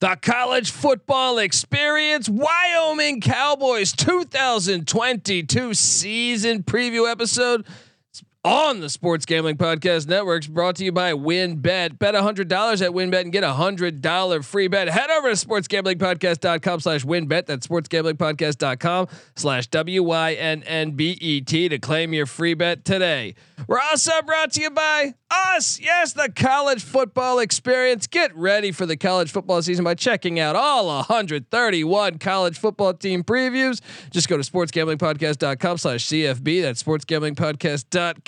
The college football experience, Wyoming Cowboys 2022 season preview episode on the Sports Gambling Podcast Networks, brought to you by WynnBET. Bet $100 at WynnBET and get a $100 free bet. Head over to sportsgamblingpodcast.com slash WynnBET. That's sportsgamblingpodcast.com slash W-Y-N-N-B-E-T to claim your free bet today. We're also brought to you by us. Yes, the college football experience. Get ready for the college football season by checking out all 131 college football team previews. Just go to sportsgamblingpodcast.com slash CFB. That's sportsgamblingpodcast.com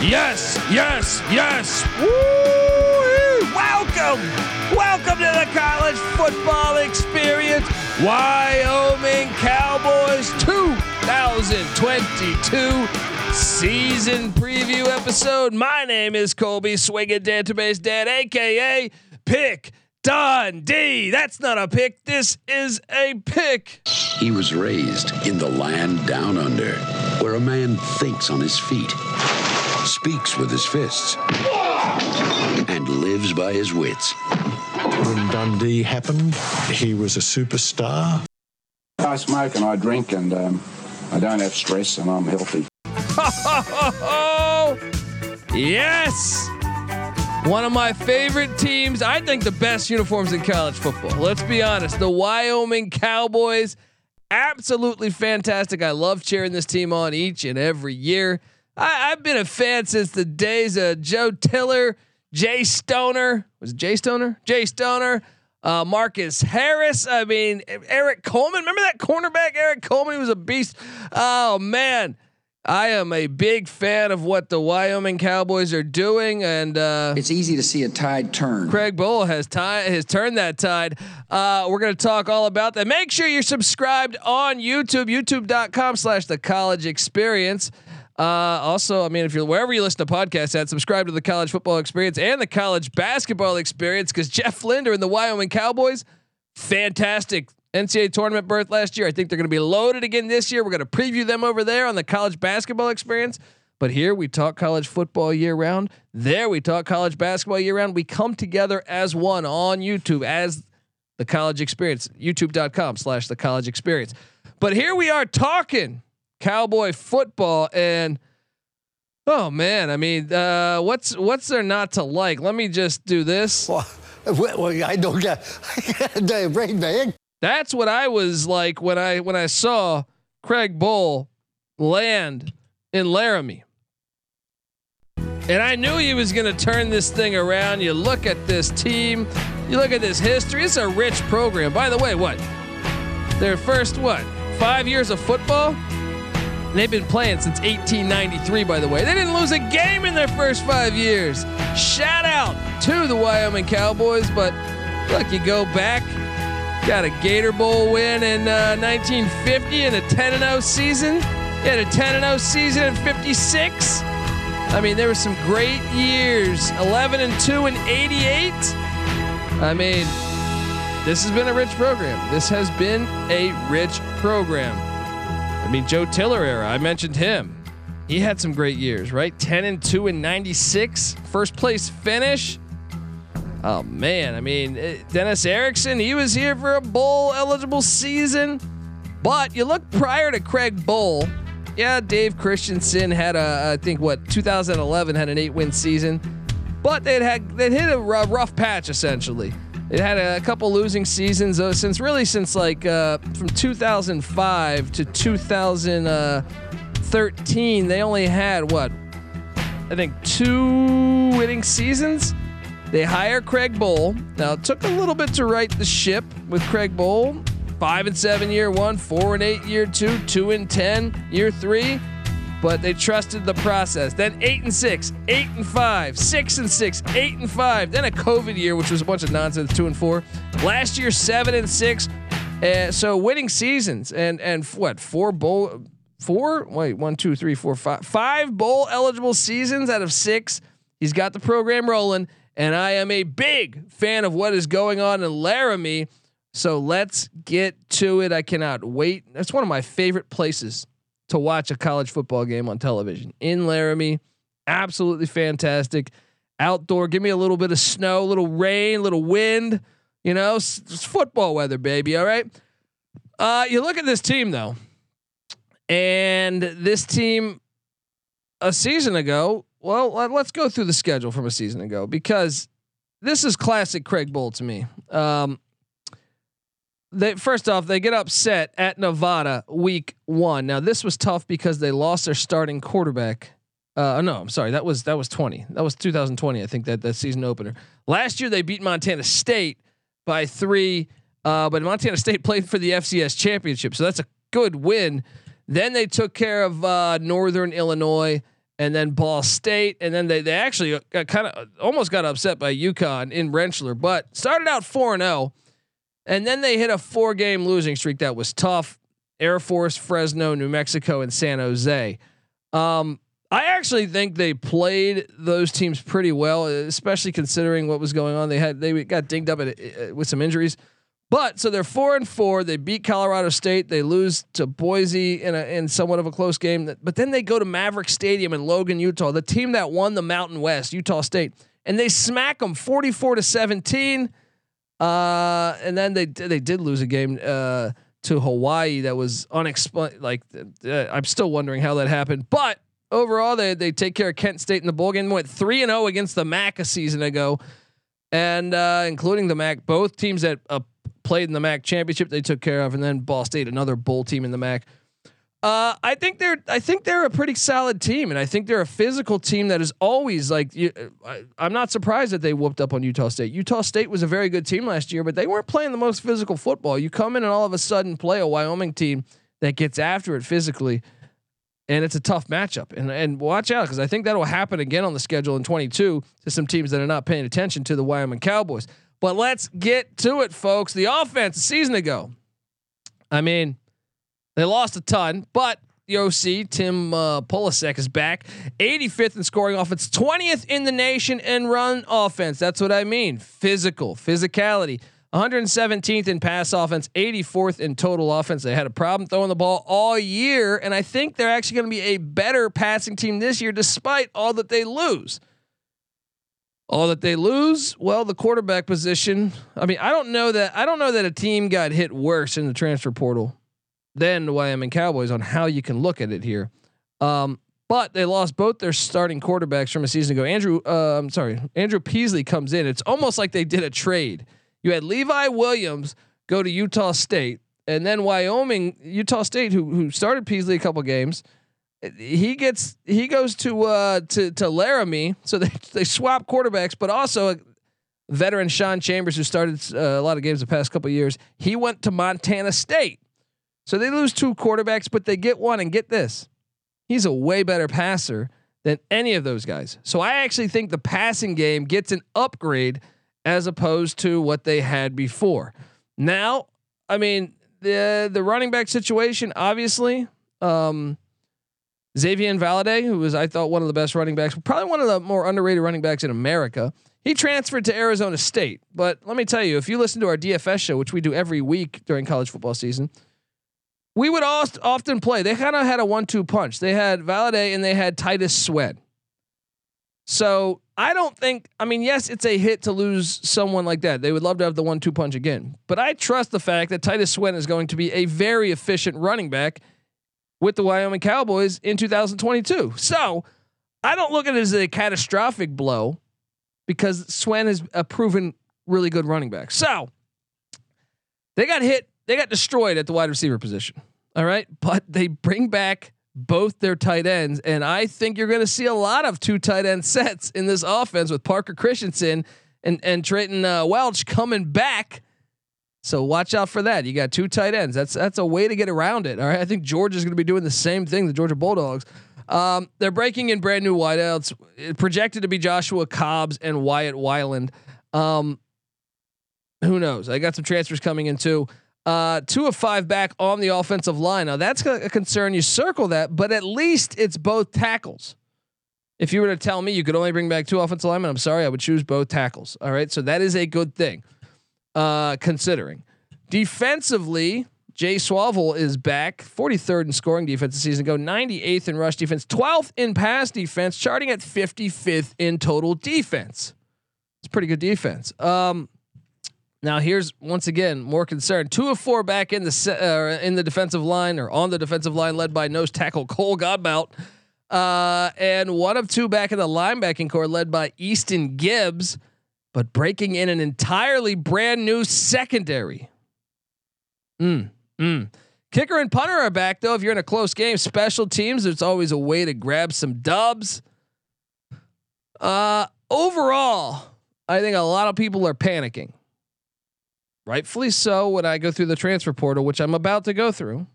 Yes, yes, yes. Woo! Welcome, welcome to the college football experience. Wyoming Cowboys 2022 season preview episode. My name is Colby Swinging Database Dad, aka Pick Dundee. That's not a pick. This is a pick. He was raised in the land down under, where a man thinks on his feet, speaks with his fists, and lives by his wits. When Dundee happened, he was a superstar. I smoke and I drink and um, I don't have stress and I'm healthy. Oh, yes. One of my favorite teams. I think the best uniforms in college football. Let's be honest. The Wyoming Cowboys, absolutely fantastic. I love cheering this team on each and every year. I, have been a fan since the days of Joe Tiller, Jay Stoner. Was it Jay Stoner? Jay Stoner. Uh, Marcus Harris. I mean, Eric Coleman. Remember that cornerback, Eric Coleman? He was a beast. Oh man. I am a big fan of what the Wyoming Cowboys are doing, and uh, it's easy to see a tide turn. Craig Bohl has tide has turned that tide. Uh, we're going to talk all about that. Make sure you're subscribed on YouTube, YouTube.com/slash The College Experience. Uh, also, I mean, if you're wherever you listen to podcasts at, subscribe to the College Football Experience and the College Basketball Experience because Jeff Linder and the Wyoming Cowboys, fantastic NCAA tournament berth last year. I think they're going to be loaded again this year. We're going to preview them over there on the college basketball experience. But here we talk college football year round. There we talk college basketball year round. We come together as one on YouTube as the college experience. YouTube.com slash the college experience. But here we are talking cowboy football and oh man, I mean, uh, what's what's there not to like? Let me just do this. Well, well I don't get the brain bag. That's what I was like when I when I saw Craig Bohl land in Laramie. And I knew he was going to turn this thing around. You look at this team, you look at this history. It's a rich program. By the way, what? Their first what? 5 years of football? And they've been playing since 1893 by the way. They didn't lose a game in their first 5 years. Shout out to the Wyoming Cowboys, but look, you go back Got a Gator Bowl win in uh, 1950 and a 10 0 season. He had a 10 0 season in 56. I mean, there were some great years 11 and 2 in 88. I mean, this has been a rich program. This has been a rich program. I mean, Joe Tiller era, I mentioned him. He had some great years, right? 10 and 2 in 96, first place finish. Oh man, I mean eh, Dennis Erickson, he was here for a bowl eligible season, but you look prior to Craig Bohl. Yeah, Dave Christensen had a I think what 2011 had an eight win season, but they'd had they'd hit a rough patch essentially. It had a couple losing seasons uh, since really since like uh, from 2005 to 2013. They only had what I think two winning seasons. They hire Craig Bohl. Now it took a little bit to right the ship with Craig Bohl. Five and seven year one, four and eight year two, two and ten year three. but they trusted the process. Then eight and six, eight and five, six and six, eight and five. Then a COVID year, which was a bunch of nonsense, two and four. Last year, seven and six. Uh, so winning seasons and and what four bowl four wait one two three four five five bowl eligible seasons out of six. He's got the program rolling, and I am a big fan of what is going on in Laramie. So let's get to it. I cannot wait. That's one of my favorite places to watch a college football game on television in Laramie. Absolutely fantastic. Outdoor, give me a little bit of snow, a little rain, a little wind. You know, it's, football weather, baby. All right. Uh, you look at this team though, and this team a season ago. Well, let's go through the schedule from a season ago because this is classic Craig Bohl to me. Um, they first off they get upset at Nevada week one. Now this was tough because they lost their starting quarterback. Uh, no, I'm sorry. That was that was 20. That was 2020. I think that that season opener. Last year they beat Montana State by three, uh, but Montana State played for the FCS championship, so that's a good win. Then they took care of uh, Northern Illinois and then Ball State, and then they they actually kind of almost got upset by UConn in Rentschler, but started out four and zero. Oh. And then they hit a four game losing streak that was tough. Air Force, Fresno, New Mexico, and San Jose. Um, I actually think they played those teams pretty well, especially considering what was going on. They had they got dinged up at, uh, with some injuries, but so they're four and four. They beat Colorado State. They lose to Boise in a in somewhat of a close game. But then they go to Maverick Stadium in Logan, Utah, the team that won the Mountain West, Utah State, and they smack them forty four to seventeen. Uh, and then they they did lose a game uh, to Hawaii that was unexplained. Like uh, I'm still wondering how that happened, but overall they they take care of Kent State in the bowl game. Went three and zero oh against the MAC a season ago, and uh, including the MAC, both teams uh, played in the MAC championship they took care of, and then Ball State, another bowl team in the MAC. Uh, I think they're I think they're a pretty solid team, and I think they're a physical team that is always like. You, I, I'm not surprised that they whooped up on Utah State. Utah State was a very good team last year, but they weren't playing the most physical football. You come in and all of a sudden play a Wyoming team that gets after it physically, and it's a tough matchup. And and watch out because I think that will happen again on the schedule in 22 to some teams that are not paying attention to the Wyoming Cowboys. But let's get to it, folks. The offense a season ago. I mean they lost a ton, but the OC Tim uh, is back, 85th in scoring offense, 20th in the nation in run offense. That's what I mean. Physical, physicality. 117th in pass offense, 84th in total offense. They had a problem throwing the ball all year, and I think they're actually going to be a better passing team this year, despite all that they lose. All that they lose, well, the quarterback position. I mean, I don't know that I don't know that a team got hit worse in the transfer portal than the Wyoming Cowboys on how you can look at it here. Um, but they lost both their starting quarterbacks from a season ago. Andrew, uh, I'm sorry, Andrew Peasley comes in. It's almost like they did a trade. You had Levi Williams go to Utah State, and then Wyoming, Utah State, who who started Peasley a couple games, he gets he goes to uh, to to Laramie. So they they swap quarterbacks, but also veteran Sean Chambers, who started uh, a lot of games the past couple years, he went to Montana State. So they lose two quarterbacks, but they get one. And get this, he's a way better passer than any of those guys. So I actually think the passing game gets an upgrade as opposed to what they had before. Now, I mean, the the running back situation, obviously, um, Xazavian Valladay, who was I thought one of the best running backs, probably one of the more underrated running backs in America. He transferred to Arizona State, but let me tell you, if you listen to our DFS show, which we do every week during college football season, we would often play. They kind of had a one-two punch. They had Valladay and they had Titus Swen. So I don't think. I mean, yes, it's a hit to lose someone like that. They would love to have the one-two punch again. But I trust the fact that Titus Swen is going to be a very efficient running back with the Wyoming Cowboys in 2022. So I don't look at it as a catastrophic blow because Swen is a proven really good running back. So they got hit they got destroyed at the wide receiver position. All right. But they bring back both their tight ends. And I think you're going to see a lot of two tight end sets in this offense with Parker Christensen and, and Treyton uh, Welch coming back. So watch out for that. You got two tight ends. That's that's a way to get around it. All right. I think Georgia is going to be doing the same thing. The Georgia Bulldogs. Um, they're breaking in brand new wideouts, projected to be Joshua Cobbs and Wyatt Wieland. Um, who knows? I got some transfers coming in too. Uh, two of five back on the offensive line. Now that's a concern. You circle that, but at least it's both tackles. If you were to tell me you could only bring back two offensive linemen, I'm sorry, I would choose both tackles. All right, so that is a good thing. Uh, considering defensively, Jay Sawvel is back, 43rd in scoring defense this season ago, 98th in rush defense, 12th in pass defense, charting at 55th in total defense. It's pretty good defense. Um, now here's once again more concern. Two of four back in the uh, in the defensive line or on the defensive line, led by nose tackle Cole Godbout, uh, and one of two back in the linebacking core, led by Easton Gibbs, but breaking in an entirely brand new secondary. Mm, mm. Kicker and punter are back though. If you're in a close game, special teams, there's always a way to grab some dubs. Uh, overall, I think a lot of people are panicking rightfully so when I go through the transfer portal, which I'm about to go through.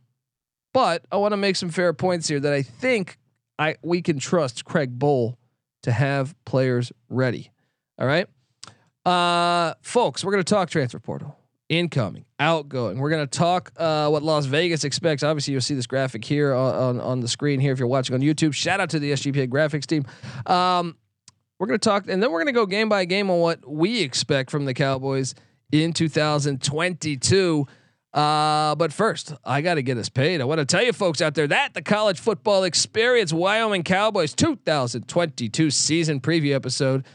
But I want to make some fair points here that I think I we can trust Craig Bohl to have players ready. All right. Uh folks, we're going to talk transfer portal. Incoming, outgoing. We're going to talk uh, what Las Vegas expects. Obviously, you'll see this graphic here on, on, on the screen here if you're watching on YouTube. Shout out to the SGPN graphics team. Um, we're going to talk, and then we're going to go game by game on what we expect from the Cowboys in 2022. Uh, but first, I got to get us paid. I want to tell you folks out there that the college football experience Wyoming Cowboys 2022 season preview episode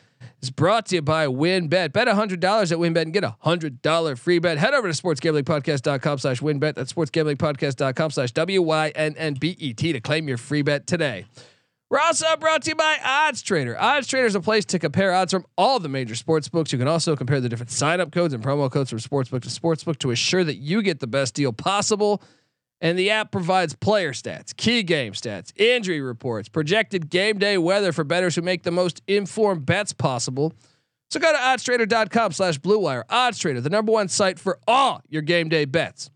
is brought to you by WynnBet. Bet $100 at WynnBet and get a $100 free bet. Head over to sportsgamblingpodcast.com slash WynnBet. That's sportsgamblingpodcast.com slash W-Y-N-N-B-E-T to claim your free bet today. We're also brought to you by Odds Trader. Odds Trader is a place to compare odds from all the major sports books. You can also compare the different sign-up codes and promo codes from sportsbook to sportsbook to assure that you get the best deal possible. And the app provides player stats, key game stats, injury reports, projected game day weather for bettors who make the most informed bets possible. So go to oddstrader.com slash blue wire. Odds Trader, the number one site for all your game day bets.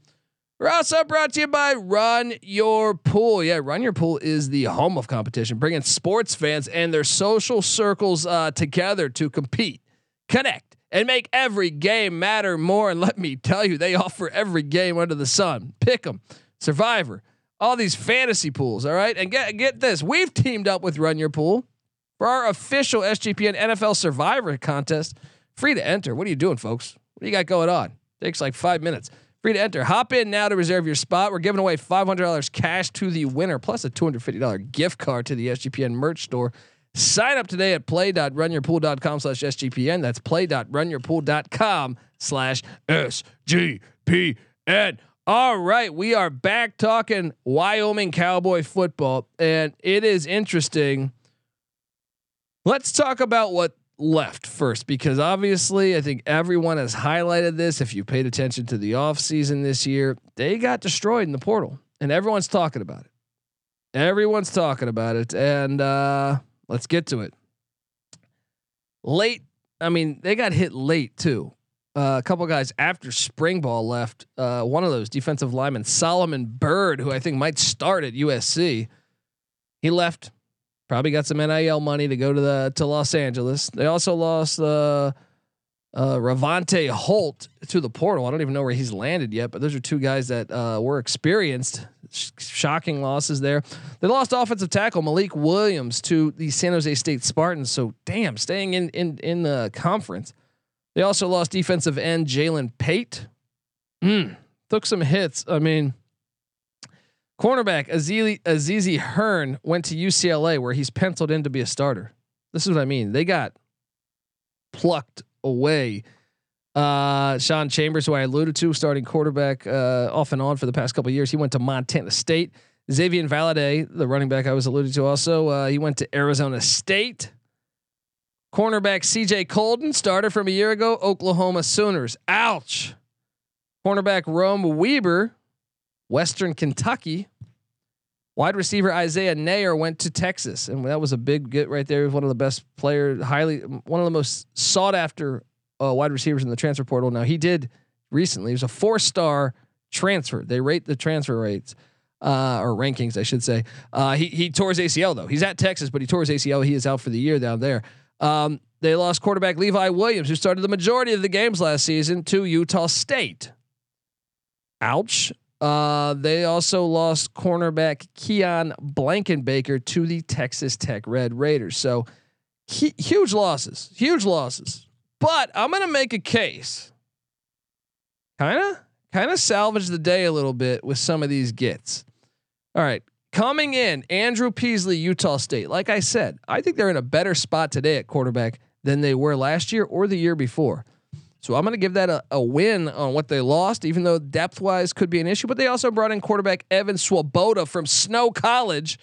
We're also brought to you by Run Your Pool. Yeah, Run Your Pool is the home of competition, bringing sports fans and their social circles uh, together to compete, connect, and make every game matter more. And let me tell you, they offer every game under the sun. Pick 'em, Survivor, all these fantasy pools. All right, and get get this: we've teamed up with Run Your Pool for our official SGPN NFL Survivor contest. Free to enter. What are you doing, folks? What do you got going on? Takes like five minutes. Free to enter. Hop in now to reserve your spot. We're giving away $500 cash to the winner, plus a $250 gift card to the SGPN merch store. Sign up today at play.runyourpool.com slash SGPN. That's play.runyourpool.com slash SGPN. All right, we are back talking Wyoming Cowboy football, and it is interesting. Let's talk about what left first because obviously I think everyone has highlighted this. If you paid attention to the offseason this year, they got destroyed in the portal and everyone's talking about it. Everyone's talking about it. And uh, let's get to it. Late, I mean, they got hit late too. Uh, a couple guys after spring ball left. Uh, one of those defensive linemen, Solomon Byrd, who I think might start at USC, he left Probably got some NIL money to go to the to Los Angeles. They also lost uh, uh, Ravante Holt to the portal. I don't even know where he's landed yet, but those are two guys that uh, were experienced. Sh- shocking losses there. They lost offensive tackle Malik Williams to the San Jose State Spartans. So damn, staying in in in the conference. They also lost defensive end Jalen Pate. Mm, took some hits. I mean, Cornerback Azizi, Azizi Hearn went to UCLA where he's penciled in to be a starter. This is what I mean. They got plucked away. Uh, Sean Chambers, who I alluded to, starting quarterback uh, off and on for the past couple years, he went to Montana State. Xazavian Valladay, the running back I was alluded to, also uh, he went to Arizona State. Cornerback CJ Coldon, starter from a year ago, Oklahoma Sooners. Ouch. Cornerback Rome Weber Western Kentucky. Wide receiver Isaiah Neyor went to Texas, and that was a big get right there. One of the best players, highly one of the most sought after uh, wide receivers in the transfer portal. Now he did recently. He was a four star transfer. They rate the transfer rates. uh, or rankings, I should say. Uh, he he tore his ACL though. He's at Texas, but he tore his ACL. He is out for the year down there. Um, they lost quarterback Levi Williams, who started the majority of the games last season, to Utah State. Ouch. Uh, they also lost cornerback Keon Blankenbaker to the Texas Tech Red Raiders. So he, huge losses, huge losses. But I'm gonna make a case. Kind of, kind of salvage the day a little bit with some of these gets. All right, coming in, Andrew Peasley, Utah State. Like I said, I think they're in a better spot today at quarterback than they were last year or the year before. So I'm going to give that a, a, win on what they lost, even though depth wise could be an issue. But they also brought in quarterback Evan Swoboda from Snow College.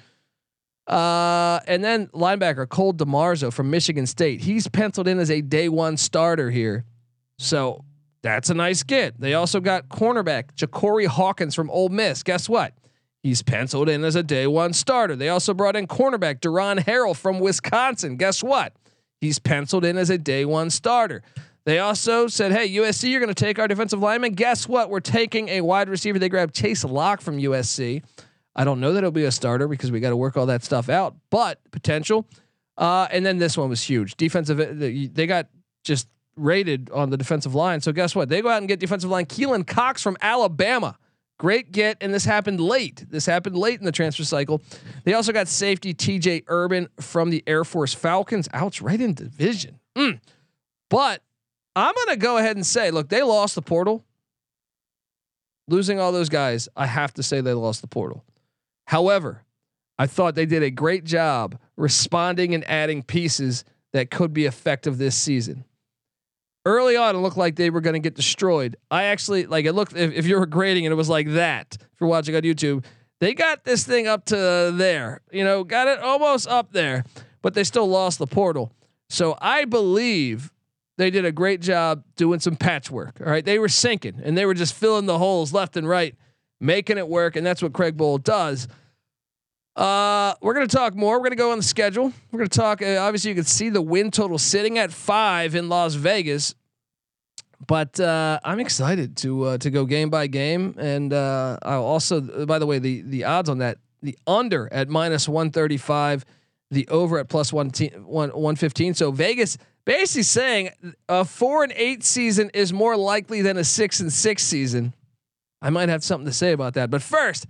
Uh, and then linebacker Cole DeMarzo from Michigan State. He's penciled in as a day one starter here. So that's a nice get. They also got cornerback Jakorey Hawkins from Ole Miss. Guess what? He's penciled in as a day one starter. They also brought in cornerback Deron Harrell from Wisconsin. Guess what? He's penciled in as a day one starter. They also said, "Hey, USC, you're going to take our defensive lineman. Guess what? We're taking a wide receiver. They grabbed Chase Locke from USC. I don't know that it'll be a starter because we got to work all that stuff out, but potential. Uh, and then this one was huge. Defensive, they got just rated on the defensive line. So guess what? They go out and get defensive line Keelan Cox from Alabama. Great get, and this happened late. This happened late in the transfer cycle. They also got safety TJ Urban from the Air Force Falcons. Ouch, right in division. Mm. But I'm going to go ahead and say, look, they lost the portal. Losing all those guys, I have to say they lost the portal. However, I thought they did a great job responding and adding pieces that could be effective this season. Early on, it looked like they were going to get destroyed. I actually like it looked if, if you were grading it, it was like that. If you're watching on YouTube, they got this thing up to there, you know, got it almost up there, but they still lost the portal. So I believe they did a great job doing some patchwork. All right. They were sinking and they were just filling the holes left and right, making it work. And that's what Craig Bohl does. Uh, we're going to talk more. We're going to go on the schedule. We're going to talk. Uh, obviously, you can see the win total sitting at five in Las Vegas, but uh, I'm excited to uh, to go game by game. And uh, I'll also, by the way, the the odds on that the under at minus 135, the over at plus one, 115. So Vegas basically saying a four and eight season is more likely than a six and six season. I might have something to say about that. But first,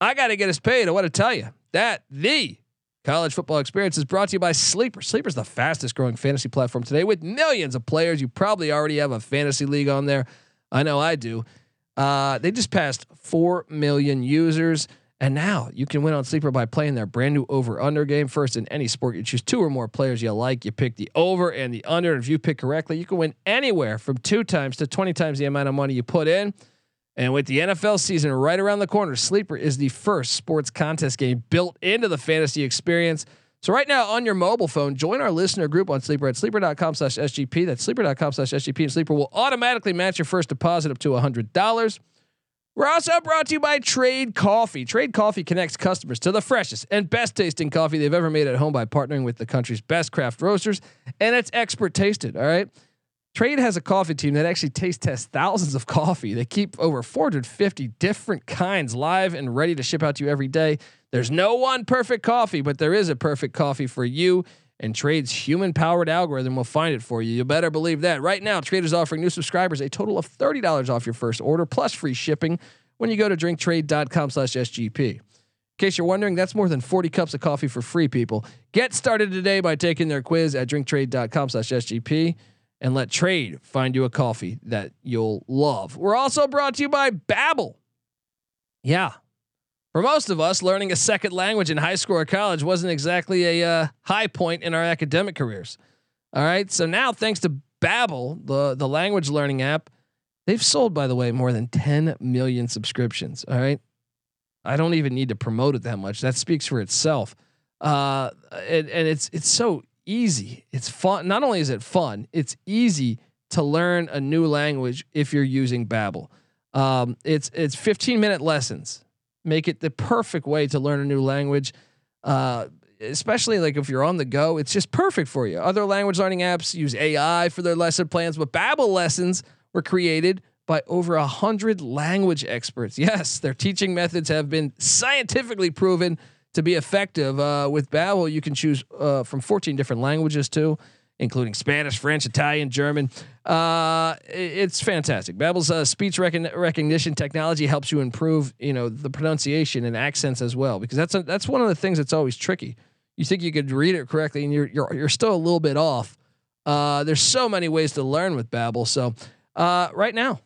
I got to get us paid. I want to tell you that the college football experience is brought to you by Sleeper. Sleeper is the fastest growing fantasy platform today with millions of players. You probably already have a fantasy league on there. I know I do. Uh, they just passed 4 million users. And now you can win on Sleeper by playing their brand new over under game. First, in any sport, you choose two or more players you like. You pick the over and the under. And if you pick correctly, you can win anywhere from two times to 20 times the amount of money you put in. And with the NFL season right around the corner, Sleeper is the first sports contest game built into the fantasy experience. So right now on your mobile phone, join our listener group on Sleeper at sleeper.com slash SGP. That's sleeper.com slash SGP. And Sleeper will automatically match your first deposit up to $100. We're also brought to you by Trade Coffee. Trade Coffee connects customers to the freshest and best tasting coffee they've ever made at home by partnering with the country's best craft roasters, and it's expert tasted. All right. Trade has a coffee team that actually taste tests thousands of coffee. They keep over 450 different kinds live and ready to ship out to you every day. There's no one perfect coffee, but there is a perfect coffee for you and Trade's human powered algorithm will find it for you. You better believe that. Right now, Trade is offering new subscribers a total of $30 off your first order plus free shipping when you go to drinktrade.com slash SGP. In case you're wondering, that's more than 40 cups of coffee for free, people. Get started today by taking their quiz at drinktrade.com slash SGP and let Trade find you a coffee that you'll love. We're also brought to you by Babbel. Yeah, for most of us, learning a second language in high school or college wasn't exactly a uh, high point in our academic careers. All right, so now thanks to Babbel, the the language learning app, they've sold, by the way, more than 10 million subscriptions. All right, I don't even need to promote it that much. That speaks for itself. Uh, and, and it's it's so easy. It's fun. Not only is it fun, it's easy to learn a new language if you're using Babbel. Um, it's it's 15 minute lessons make it the perfect way to learn a new language. Uh, especially like if you're on the go, it's just perfect for you. Other language learning apps use AI for their lesson plans, but Babbel lessons were created by over a hundred language experts. Yes, their teaching methods have been scientifically proven to be effective. Uh, with Babbel, you can choose uh, from 14 different languages too, including Spanish, French, Italian, German. Uh, it's fantastic. Babbel's uh, speech recognition technology helps you improve, you know, the pronunciation and accents as well, because that's a, that's one of the things that's always tricky. You think you could read it correctly, and you're you're you're still a little bit off. Uh, there's so many ways to learn with Babbel. So uh, right now,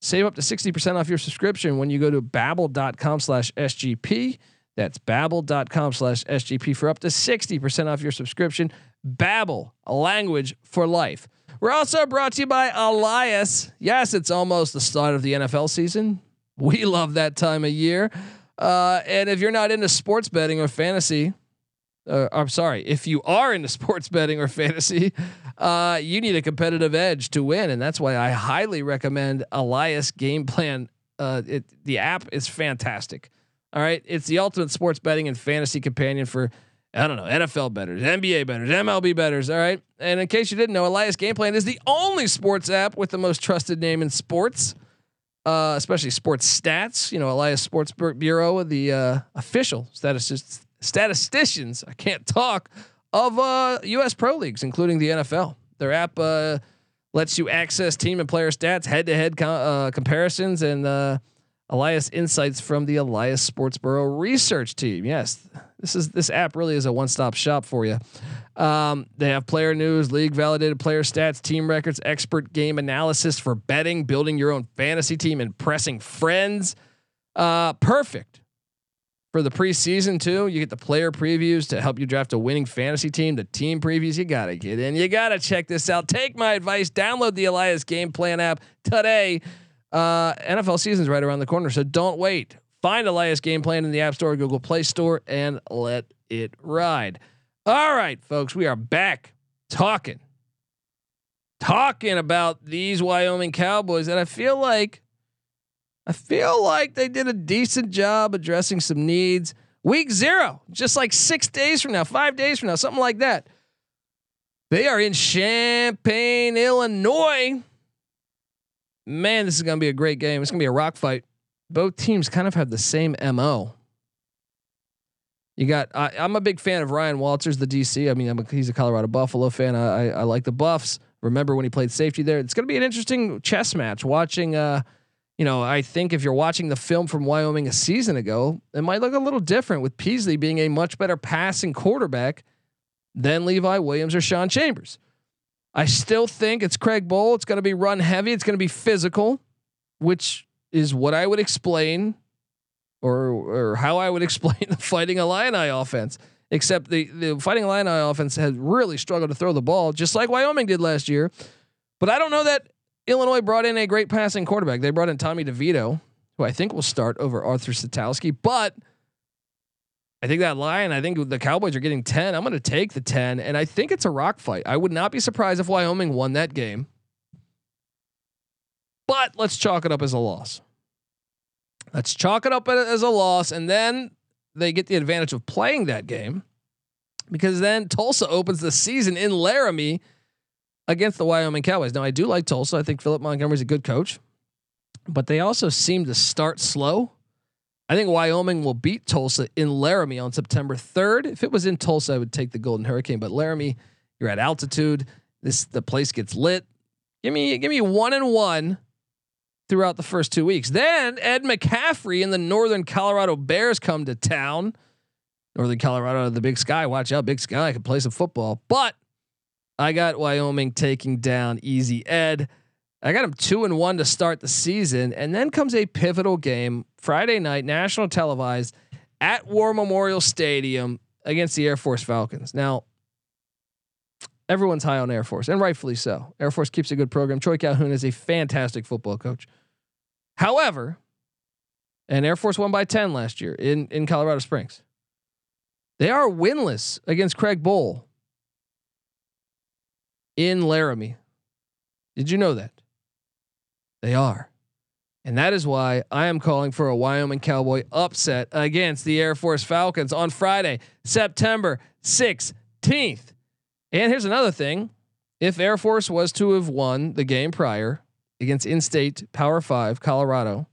save up to 60% off your subscription when you go to babbel.com slash SGP. That's babbel.com slash SGP for up to 60% off your subscription. Babbel, a language for life. We're also brought to you by Elias. Yes, it's almost the start of the NFL season. We love that time of year. Uh, and if you're not into sports betting or fantasy, uh, I'm sorry, if you are into sports betting or fantasy, uh, you need a competitive edge to win, and that's why I highly recommend Elias Game Plan. Uh, it, the app is fantastic. All right, it's the ultimate sports betting and fantasy companion for I don't know NFL betters, NBA betters, MLB betters. All right, and in case you didn't know, Elias Game Plan is the only sports app with the most trusted name in sports. Uh, especially sports stats, you know, Elias Sports Bureau, the uh, official statisticians statisticians, I can't talk, of uh, U.S. pro leagues, including the NFL. Their app uh, lets you access team and player stats, head to head comparisons, and uh, Elias insights from the Elias Sports Bureau research team. Yes, this is this app really is a one stop shop for you. Um, they have player news, league validated player stats, team records, expert game analysis for betting, building your own fantasy team, and pressing friends. Uh, perfect for the preseason too. You get the player previews to help you draft a winning fantasy team. The team previews, you gotta get in. You gotta check this out. Take my advice. Download the Elias Game Plan app today. Uh, NFL season's right around the corner, so don't wait. Find Elias Game Plan in the App Store, Google Play Store, and let it ride. All right, folks, we are back talking, talking about these Wyoming Cowboys, and I feel like I feel like they did a decent job addressing some needs. Week zero, just like six days from now, five days from now, something like that. They are in Champaign, Illinois. Man, this is going to be a great game. It's going to be a rock fight. Both teams kind of have the same MO. You got, I, am a big fan of Ryan Walters, the DC. I mean, a, he's a Colorado Buffalo fan. I, I, I like the Buffs. Remember when he played safety there? It's going to be an interesting chess match watching, uh, you know, I think if you're watching the film from Wyoming a season ago, it might look a little different with Peasley being a much better passing quarterback than Levi Williams or Sean Chambers. I still think it's Craig Bohl. It's going to be run heavy. It's going to be physical, which is what I would explain or or how I would explain the Fighting Illini offense. Except the the Fighting Illini offense has really struggled to throw the ball, just like Wyoming did last year. But I don't know that Illinois brought in a great passing quarterback. They brought in Tommy DeVito, who I think will start over Artur Sitkowski, but I think that line, I think the Cowboys are getting 10. I'm going to take the 10, and I think it's a rock fight. I would not be surprised if Wyoming won that game. But let's chalk it up as a loss. Let's chalk it up as a loss, and then they get the advantage of playing that game because then Tulsa opens the season in Laramie against the Wyoming Cowboys. Now I do like Tulsa. I think Philip Montgomery's a good coach, but they also seem to start slow. I think Wyoming will beat Tulsa in Laramie on September 3rd. If it was in Tulsa, I would take the Golden Hurricane, but Laramie, you're at altitude. This the place gets lit. Give me give me one and one throughout the first two weeks. Then Ed McCaffrey and the Northern Colorado Bears come to town. Northern Colorado, the Big Sky. Watch out, Big Sky I can play some football, but I got Wyoming taking down Easy Ed. I got him two and one to start the season, and then comes a pivotal game Friday night, national televised at War Memorial Stadium against the Air Force Falcons. Now, everyone's high on Air Force, and rightfully so. Air Force keeps a good program. Troy Calhoun is a fantastic football coach. However, and Air Force won by 10 last year in, in Colorado Springs. They are winless against Craig Bohl in Laramie. Did you know that? They are. And that is why I am calling for a Wyoming Cowboy upset against the Air Force Falcons on Friday, September 16th. And here's another thing if Air Force was to have won the game prior, against in-state Power Five Colorado,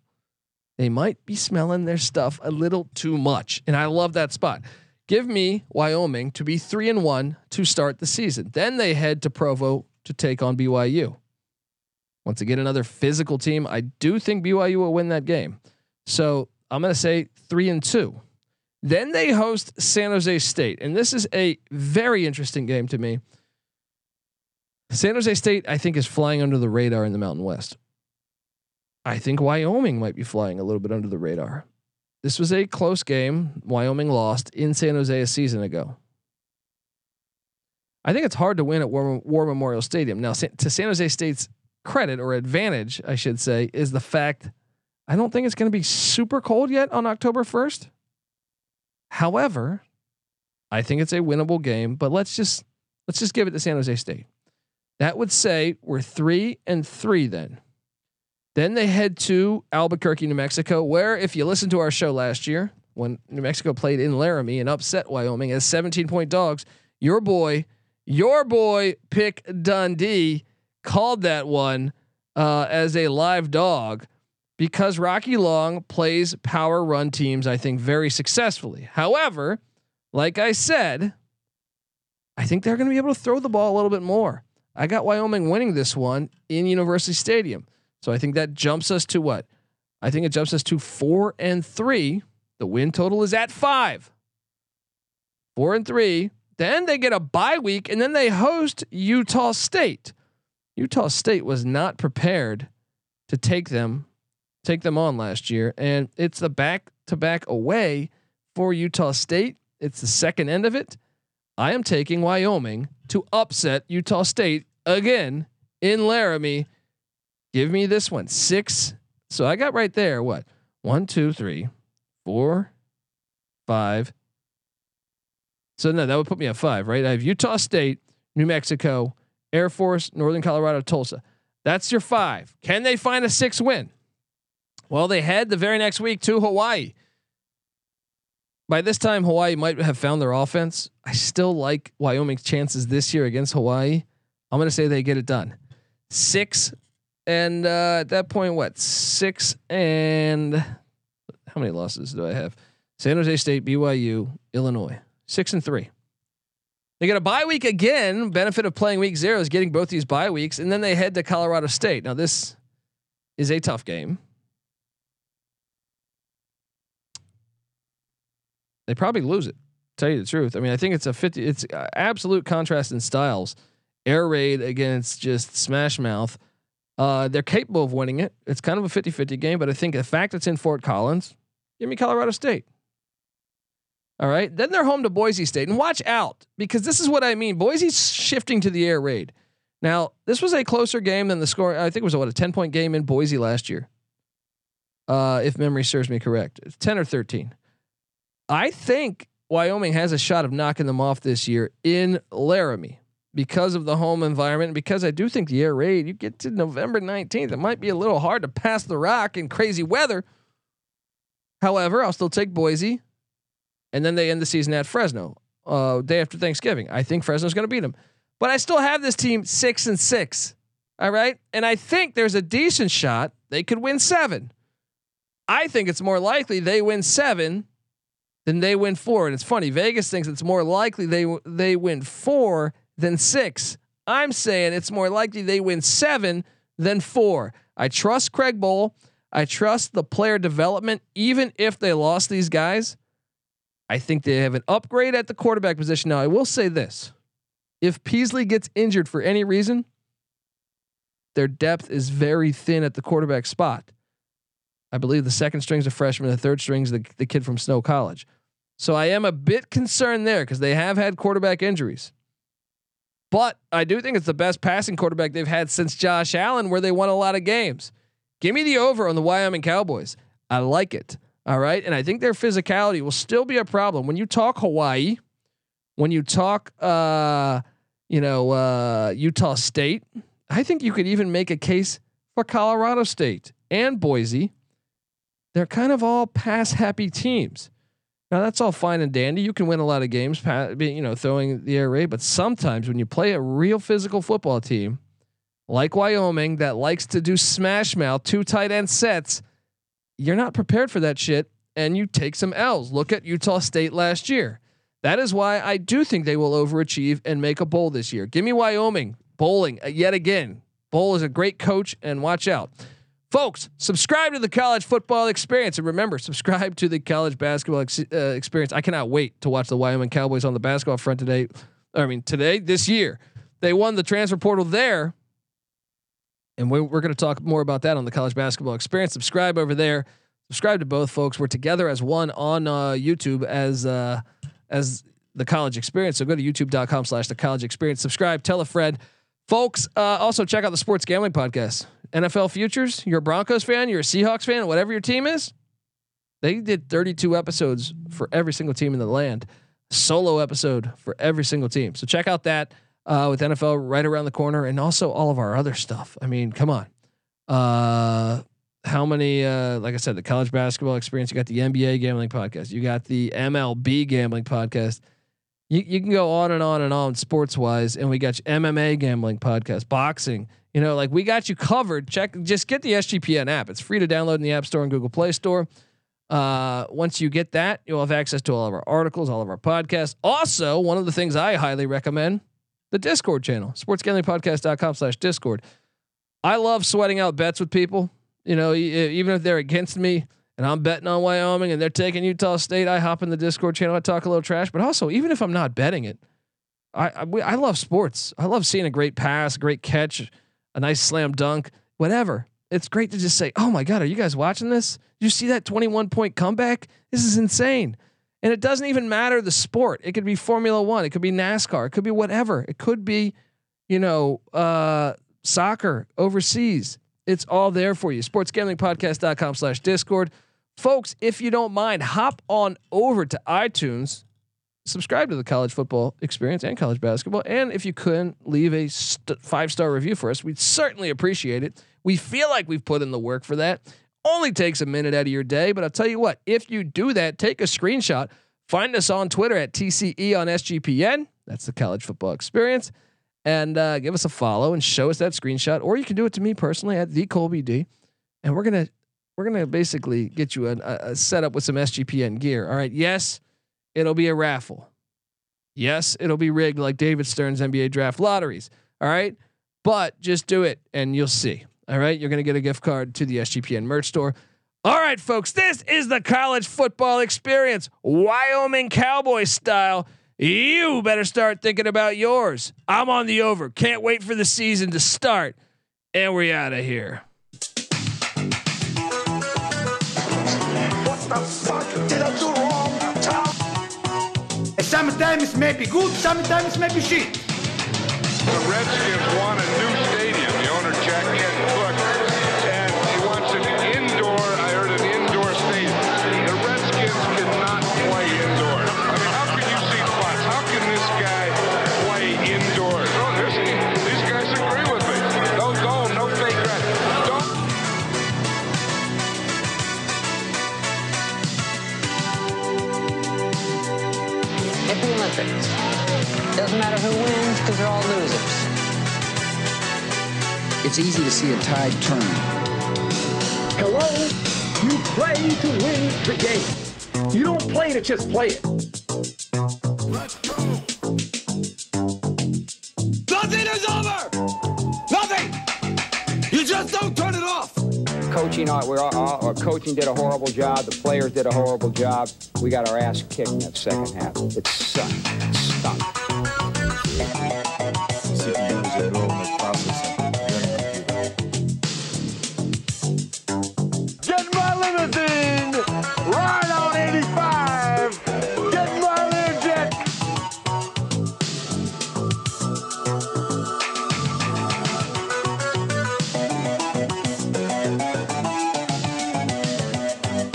they might be smelling their stuff a little too much, and I love that spot. Give me Wyoming to be three and one to start the season. Then they head to Provo to take on BYU. Once again, another physical team. I do think BYU will win that game. So I'm going to say three and two. Then they host San Jose State, and this is a very interesting game to me. San Jose State, I think, is flying under the radar in the Mountain West. I think Wyoming might be flying a little bit under the radar. This was a close game. Wyoming lost in San Jose a season ago. I think it's hard to win at War, War Memorial Stadium. Now, to San Jose State's credit or advantage, I should say, is the fact I don't think it's going to be super cold yet on October 1st. However, I think it's a winnable game, but let's just let's just give it to San Jose State. That would say we're 3 and 3 then. Then they head to Albuquerque, New Mexico, where if you listen to our show last year when New Mexico played in Laramie and upset Wyoming as 17 point dogs, your boy, your boy Pick Dundee called that one uh, as a live dog because Rocky Long plays power run teams, I think, very successfully. However, like I said, I think they're going to be able to throw the ball a little bit more. I got Wyoming winning this one in University Stadium. So I think that jumps us to what? I think it jumps us to four and three. The win total is at five. Four and three. Then they get a bye week and then they host Utah State. Utah State was not prepared to take them take them on last year and it's the back to back away for Utah State. It's the second end of it. I am taking Wyoming to upset Utah State again in Laramie Give me this one. Six. So I got right there. What? One, two, three, four, five. So no, that would put me at five, right? I have Utah State, New Mexico, Air Force, Northern Colorado, Tulsa. That's your five. Can they find a six win? Well, they head the very next week to Hawaii. By this time, Hawaii might have found their offense. I still like Wyoming's chances this year against Hawaii. I'm going to say they get it done. Six and uh, at that point, what six and how many losses do I have? San Jose State, BYU, Illinois, six and three. They get a bye week again. Benefit of playing week zero is getting both these bye weeks, and then they head to Colorado State. Now this is a tough game. They probably lose it. Tell you the truth. I mean, I think it's a fifty. It's absolute contrast in styles. Air raid against just Smash Mouth. Uh, they're capable of winning it. It's kind of a 50 50 game, but I think the fact it's in Fort Collins, give me Colorado State. All right. Then they're home to Boise State. And watch out because this is what I mean. Boise's shifting to the air raid. Now, this was a closer game than the score. I think it was what, a 10 point game in Boise last year. Uh, if memory serves me correct. It's 10 or 13. I think Wyoming has a shot of knocking them off this year in Laramie because of the home environment, because I do think the air raid, you get to November 19th, it might be a little hard to pass the rock in crazy weather. However, I'll still take Boise. And then they end the season at Fresno, uh, day after Thanksgiving. I think Fresno's going to beat them. But I still have this team six and six. All right. And I think there's a decent shot they could win seven. I think it's more likely they win seven than they win four. And it's funny, Vegas thinks it's more likely they they win four than six. I'm saying it's more likely they win seven than four. I trust Craig Bohl. I trust the player development, even if they lost these guys. I think they have an upgrade at the quarterback position. Now, I will say this if Peasley gets injured for any reason, their depth is very thin at the quarterback spot. I believe the second string's a freshman, the third string's the, the kid from Snow College. So I am a bit concerned there because they have had quarterback injuries. But I do think it's the best passing quarterback they've had since Josh Allen, where they won a lot of games. Give me the over on the Wyoming Cowboys. I like it. All right. And I think their physicality will still be a problem. When you talk Hawaii, when you talk, uh, you know, uh, Utah State, I think you could even make a case for Colorado State and Boise. They're kind of all pass happy teams. Now that's all fine and dandy. You can win a lot of games, you know, throwing the air raid. But sometimes when you play a real physical football team, like Wyoming that likes to do smash mouth, two tight end sets, you're not prepared for that shit and you take some L's. Look at Utah State last year. That is why I do think they will overachieve and make a bowl this year. Give me Wyoming bowling uh, yet again. Bohl is a great coach and watch out. Folks, subscribe to the college football experience. And remember, subscribe to the college basketball ex- uh, experience. I cannot wait to watch the Wyoming Cowboys on the basketball front today. I mean, today, this year. They won the transfer portal there. And we're, we're going to talk more about that on the college basketball experience. Subscribe over there. Subscribe to both folks. We're together as one on uh, YouTube as uh, as the college experience. So go to youtube.com slash the college experience. Subscribe, tell a friend. Folks, uh, also check out the sports gambling podcast. NFL futures. You're a Broncos fan, you're a Seahawks fan, whatever your team is. They did 32 episodes for every single team in the land, solo episode for every single team. So check out that uh, with NFL right around the corner, and also all of our other stuff. I mean, come on. Uh, how many? Uh, like I said, the college basketball experience. You got the NBA gambling podcast. You got the MLB gambling podcast. You, you can go on and on and on sports wise, and we got MMA gambling podcast, boxing. You know, like we got you covered. Check, just get the SGPN app. It's free to download in the App Store and Google Play Store. Uh, once you get that, you'll have access to all of our articles, all of our podcasts. Also, one of the things I highly recommend the Discord channel, sportsgamblingpodcast.com slash Discord. I love sweating out bets with people. You know, even if they're against me and I'm betting on Wyoming and they're taking Utah State, I hop in the Discord channel. I talk a little trash, but also even if I'm not betting it, I I, I love sports. I love seeing a great pass, a great catch, a nice slam dunk, whatever. It's great to just say, "Oh my god, are you guys watching this? You see that 21 point comeback? This is insane." And it doesn't even matter the sport. It could be Formula 1, it could be NASCAR, it could be whatever. It could be, you know, uh, soccer overseas. It's all there for you. Sportsgamblingpodcast.com slash Discord. Folks, if you don't mind, hop on over to iTunes, subscribe to the college football experience and college basketball. And if you couldn't leave a st- five star review for us, we'd certainly appreciate it. We feel like we've put in the work for that. Only takes a minute out of your day, but I'll tell you what, if you do that, take a screenshot, find us on Twitter at TCE on SGPN. That's the college football experience. And uh, give us a follow and show us that screenshot, or you can do it to me personally at the Colby D, and we're gonna we're gonna basically get you a, a setup with some SGPN gear. All right, yes, it'll be a raffle. Yes, it'll be rigged like David Stern's NBA draft lotteries. All right, but just do it and you'll see. All right, you're gonna get a gift card to the SGPN merch store. All right, folks, this is the college football experience, Wyoming Cowboy style. You better start thinking about yours. I'm on the over. Can't wait for the season to start. And we're out of here. What the fuck did I do wrong? Tom? Sometimes it may be good, sometimes it may be shit. The Redskins want a new who wins because they're all losers. It's easy to see a tide turn. Hello? You play to win the game. You don't play to just play it. Let's go! Nothing is over! Nothing! You just don't turn it off! Coaching, uh, we're, uh, our coaching did a horrible job. The players did a horrible job. We got our ass kicked in that second half. It sucked. It stunk.